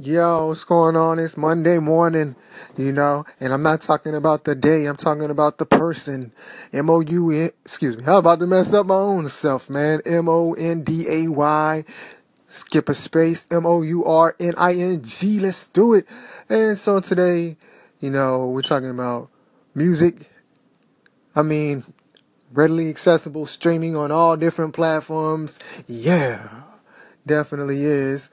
Yo, what's going on? It's Monday morning, you know, and I'm not talking about the day, I'm talking about the person. M O U excuse me, how about to mess up my own self, man? M O N D A Y, skip a space, M O U R N I N G, let's do it. And so today, you know, we're talking about music. I mean, readily accessible, streaming on all different platforms. Yeah, definitely is.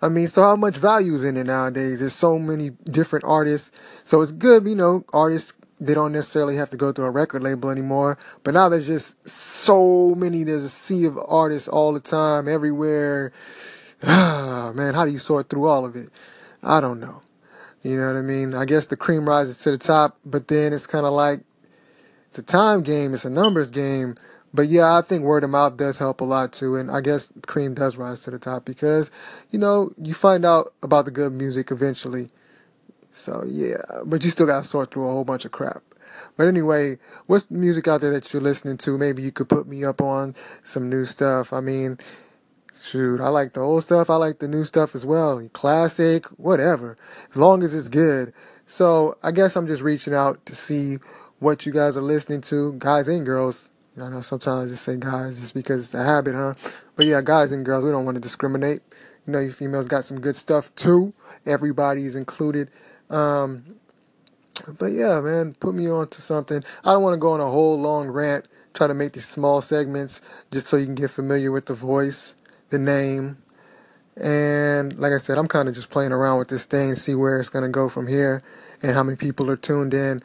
I mean, so how much value is in it nowadays? There's so many different artists. So it's good, you know, artists, they don't necessarily have to go through a record label anymore. But now there's just so many, there's a sea of artists all the time, everywhere. Ah, man, how do you sort through all of it? I don't know. You know what I mean? I guess the cream rises to the top, but then it's kind of like, it's a time game, it's a numbers game. But yeah, I think word of mouth does help a lot too, and I guess cream does rise to the top because, you know, you find out about the good music eventually. So yeah, but you still gotta sort through a whole bunch of crap. But anyway, what's music out there that you're listening to? Maybe you could put me up on some new stuff. I mean, shoot, I like the old stuff. I like the new stuff as well. Classic, whatever, as long as it's good. So I guess I'm just reaching out to see what you guys are listening to, guys and girls. I know sometimes I just say guys just because it's a habit, huh? But yeah, guys and girls, we don't want to discriminate. You know, you females got some good stuff too. Everybody is included. Um, but yeah, man, put me on to something. I don't want to go on a whole long rant, try to make these small segments just so you can get familiar with the voice, the name. And like I said, I'm kind of just playing around with this thing, see where it's going to go from here and how many people are tuned in.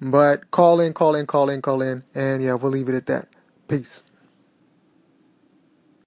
But call in, call in, call in, call in. And yeah, we'll leave it at that. Peace.